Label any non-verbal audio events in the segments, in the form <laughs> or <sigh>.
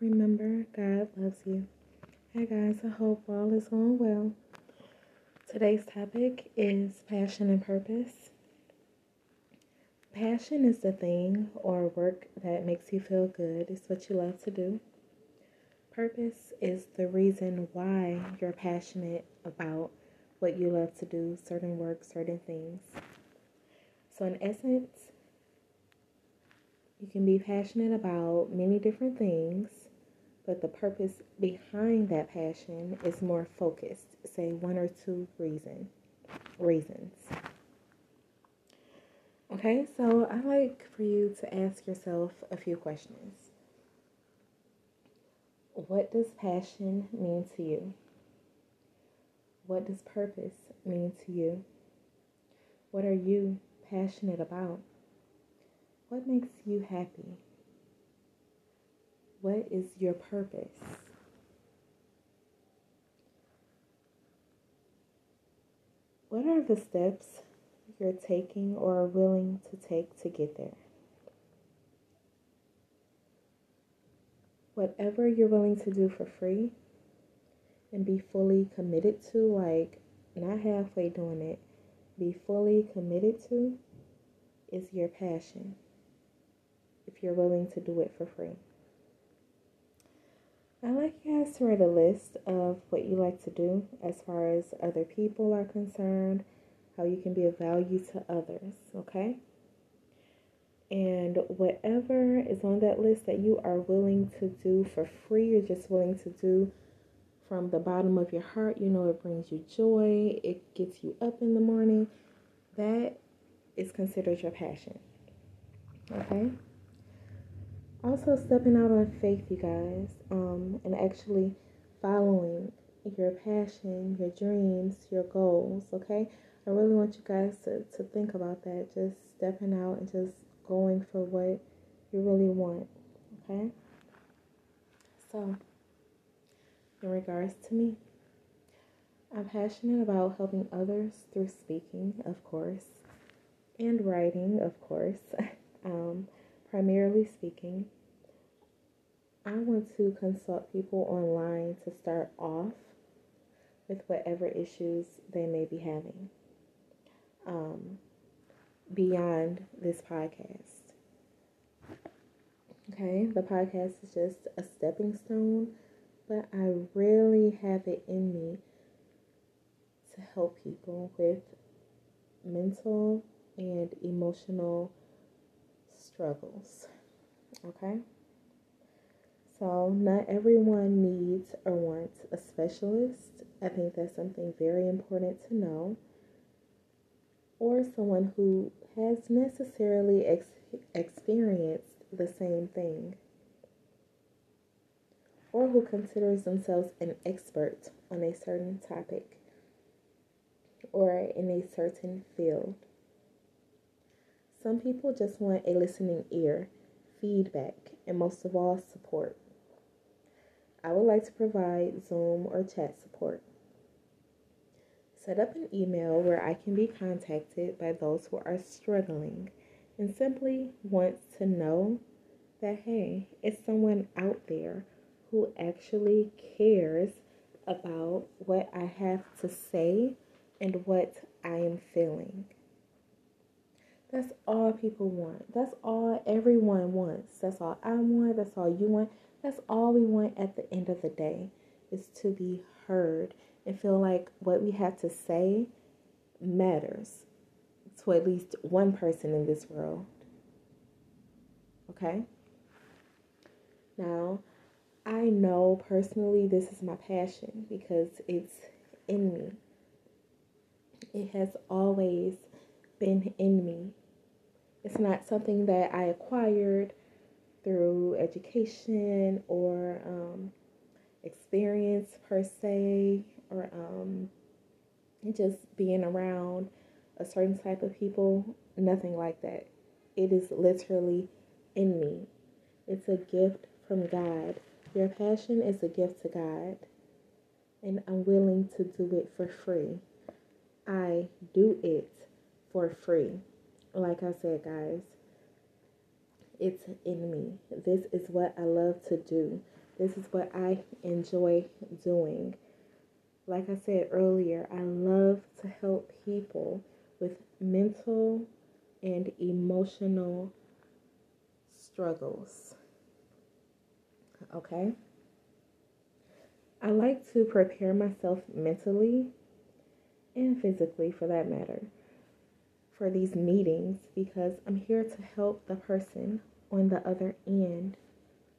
Remember, God loves you. Hi, guys. I hope all is going well. Today's topic is passion and purpose. Passion is the thing or work that makes you feel good, it's what you love to do. Purpose is the reason why you're passionate about what you love to do, certain work, certain things. So, in essence, you can be passionate about many different things but the purpose behind that passion is more focused. Say one or two reason reasons. Okay, so I like for you to ask yourself a few questions. What does passion mean to you? What does purpose mean to you? What are you passionate about? What makes you happy? What is your purpose? What are the steps you're taking or are willing to take to get there? Whatever you're willing to do for free and be fully committed to, like not halfway doing it, be fully committed to, is your passion. If you're willing to do it for free. I like you guys to write a list of what you like to do as far as other people are concerned, how you can be of value to others, okay? And whatever is on that list that you are willing to do for free, you're just willing to do from the bottom of your heart, you know it brings you joy, it gets you up in the morning, that is considered your passion, okay? Also stepping out on faith, you guys, um, and actually following your passion, your dreams, your goals, okay? I really want you guys to, to think about that. Just stepping out and just going for what you really want, okay? So, in regards to me, I'm passionate about helping others through speaking, of course, and writing, of course. <laughs> um, primarily speaking, I want to consult people online to start off with whatever issues they may be having um, beyond this podcast. Okay, the podcast is just a stepping stone, but I really have it in me to help people with mental and emotional struggles. Okay? So, not everyone needs or wants a specialist. I think that's something very important to know. Or someone who has necessarily ex- experienced the same thing. Or who considers themselves an expert on a certain topic or in a certain field. Some people just want a listening ear, feedback, and most of all, support. I would like to provide Zoom or chat support. Set up an email where I can be contacted by those who are struggling and simply want to know that, hey, it's someone out there who actually cares about what I have to say and what I am feeling. That's all people want. That's all everyone wants. That's all I want. That's all you want. That's all we want at the end of the day is to be heard and feel like what we have to say matters to at least one person in this world. Okay? Now, I know personally this is my passion because it's in me. It has always been in me. It's not something that I acquired through education or um, experience per se, or um, just being around a certain type of people. Nothing like that. It is literally in me. It's a gift from God. Your passion is a gift to God, and I'm willing to do it for free. I do it for free. Like I said, guys, it's in me. This is what I love to do. This is what I enjoy doing. Like I said earlier, I love to help people with mental and emotional struggles. Okay? I like to prepare myself mentally and physically, for that matter, for these meetings because I'm here to help the person on the other end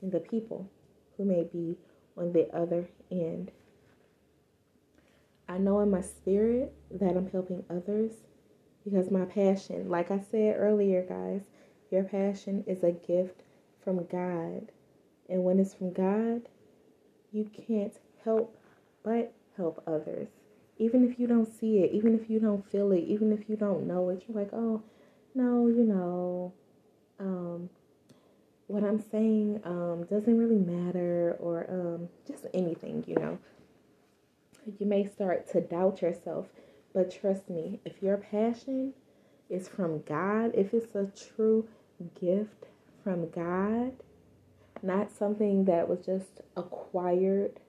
and the people who may be on the other end. I know in my spirit that I'm helping others because my passion, like I said earlier, guys, your passion is a gift from God. And when it's from God, you can't help but help others. Even if you don't see it, even if you don't feel it, even if you don't know it, you're like, oh, no, you know, um, what I'm saying um, doesn't really matter, or um, just anything, you know. You may start to doubt yourself, but trust me, if your passion is from God, if it's a true gift from God, not something that was just acquired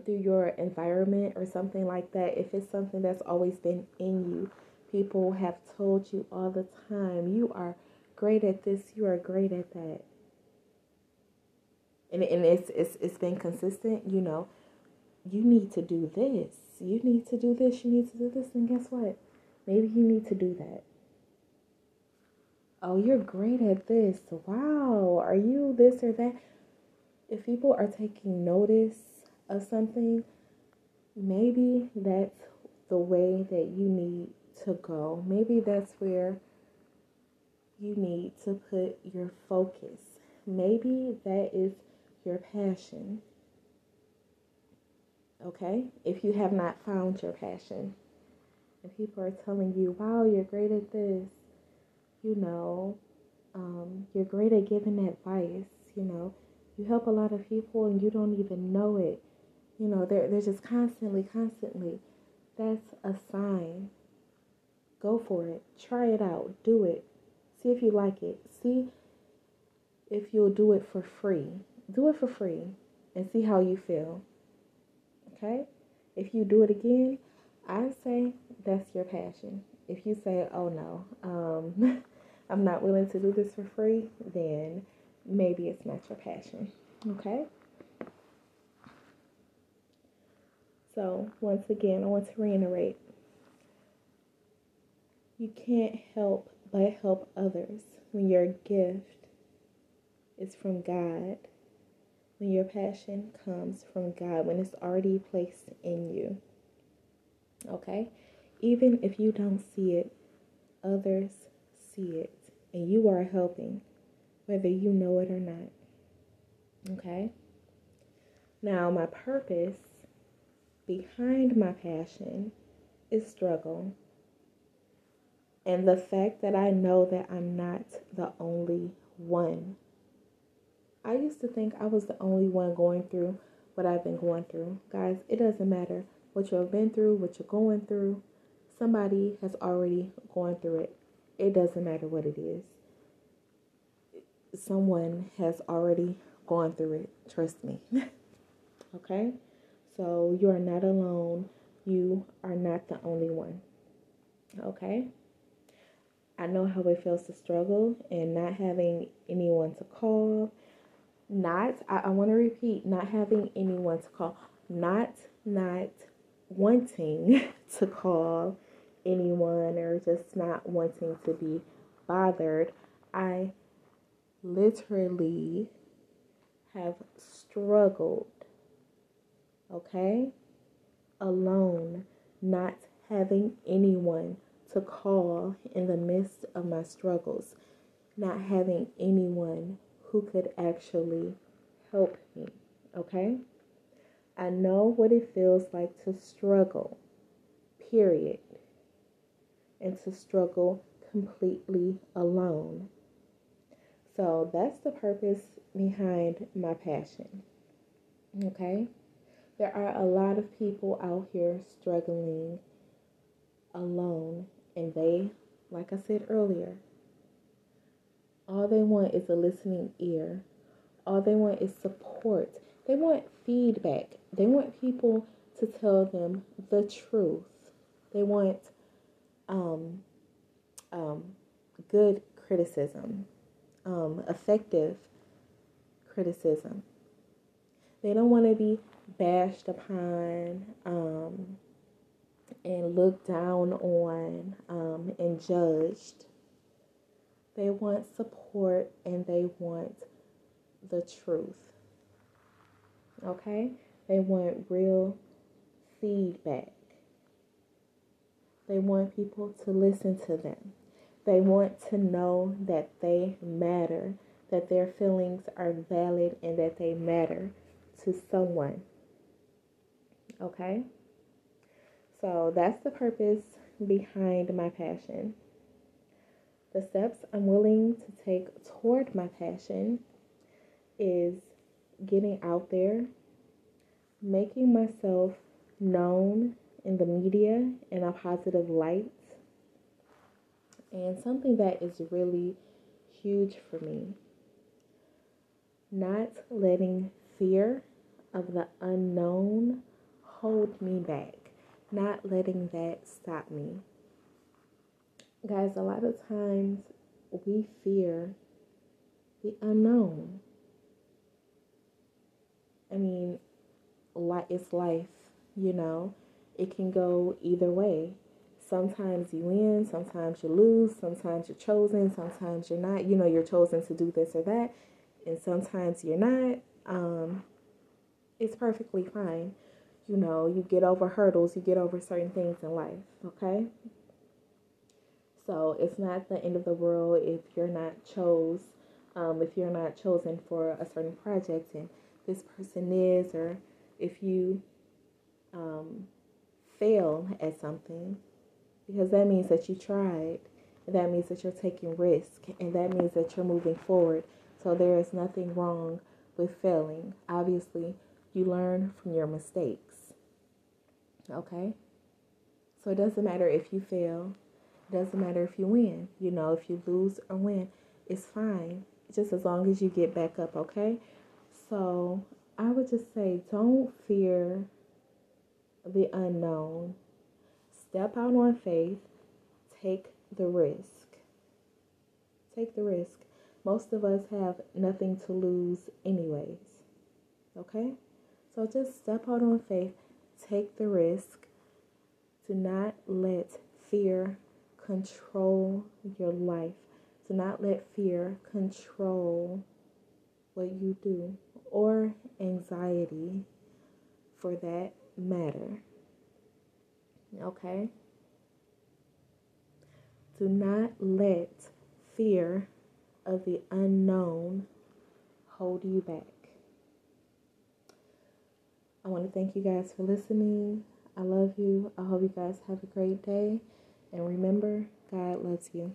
through your environment or something like that, if it's something that's always been in you, people have told you all the time, you are great at this, you are great at that. And, and it's, it's it's been consistent, you know, you need to do this, you need to do this, you need to do this, and guess what? Maybe you need to do that. Oh, you're great at this. Wow, are you this or that? If people are taking notice of something, maybe that's the way that you need to go. Maybe that's where you need to put your focus. Maybe that is your passion. Okay? If you have not found your passion, and people are telling you, wow, you're great at this, you know, um, you're great at giving advice, you know, you help a lot of people and you don't even know it. You know, they're, they're just constantly, constantly. That's a sign. Go for it. Try it out. Do it. See if you like it. See if you'll do it for free. Do it for free and see how you feel. Okay? If you do it again, I say that's your passion. If you say, oh no, um, <laughs> I'm not willing to do this for free, then maybe it's not your passion. Okay? So, once again, I want to reiterate you can't help but help others when your gift is from God, when your passion comes from God, when it's already placed in you. Okay? Even if you don't see it, others see it, and you are helping, whether you know it or not. Okay? Now, my purpose behind my passion is struggle and the fact that I know that I'm not the only one. I used to think I was the only one going through what I've been going through. Guys, it doesn't matter what you've been through, what you're going through. Somebody has already gone through it. It doesn't matter what it is. Someone has already gone through it. Trust me. <laughs> okay? So you are not alone. You are not the only one. Okay? I know how it feels to struggle and not having anyone to call. Not, I, I want to repeat, not having anyone to call. Not, not wanting <laughs> to call anyone or just not wanting to be bothered. I literally have struggled, okay? Alone, not having anyone to call in the midst of my struggles, not having anyone who could actually help me. Okay? I know what it feels like to struggle, period, and to struggle completely alone. So that's the purpose behind my passion. Okay? There are a lot of people out here struggling alone and they, like I said earlier, all they want is a listening ear, all they want is support. They want feedback. They want people to tell them the truth. They want um, um, good criticism, um, effective criticism. They don't want to be bashed upon um, and looked down on um, and judged. They want support and they want the truth. Okay? They want real feedback. They want people to listen to them. They want to know that they matter, that their feelings are valid, and that they matter to someone. Okay? So that's the purpose behind my passion. The steps I'm willing to take toward my passion is getting out there, making myself known in the media in a positive light, and something that is really huge for me. Not letting fear of the unknown hold me back, not letting that stop me. Guys, a lot of times we fear the unknown. I mean, it's life, you know. It can go either way. Sometimes you win, sometimes you lose, sometimes you're chosen, sometimes you're not. You know, you're chosen to do this or that, and sometimes you're not. Um, it's perfectly fine. You know, you get over hurdles, you get over certain things in life, okay? So it's not the end of the world if you're not chose, um, if you're not chosen for a certain project and this person is, or if you um, fail at something, because that means that you tried, and that means that you're taking risk, and that means that you're moving forward. So there is nothing wrong with failing. Obviously, you learn from your mistakes. Okay? So it doesn't matter if you fail, it doesn't matter if you win. You know, if you lose or win, it's fine. Just as long as you get back up, okay? So I would just say don't fear the unknown. Step out on faith. Take the risk. Take the risk. Most of us have nothing to lose, anyways. Okay? So just step out on faith. Take the risk. Do not let fear control your life. Do not let fear control what you do or anxiety for that matter. Okay? Do not let fear of the unknown hold you back. I want to thank you guys for listening. I love you. I hope you guys have a great day. And remember, God loves you.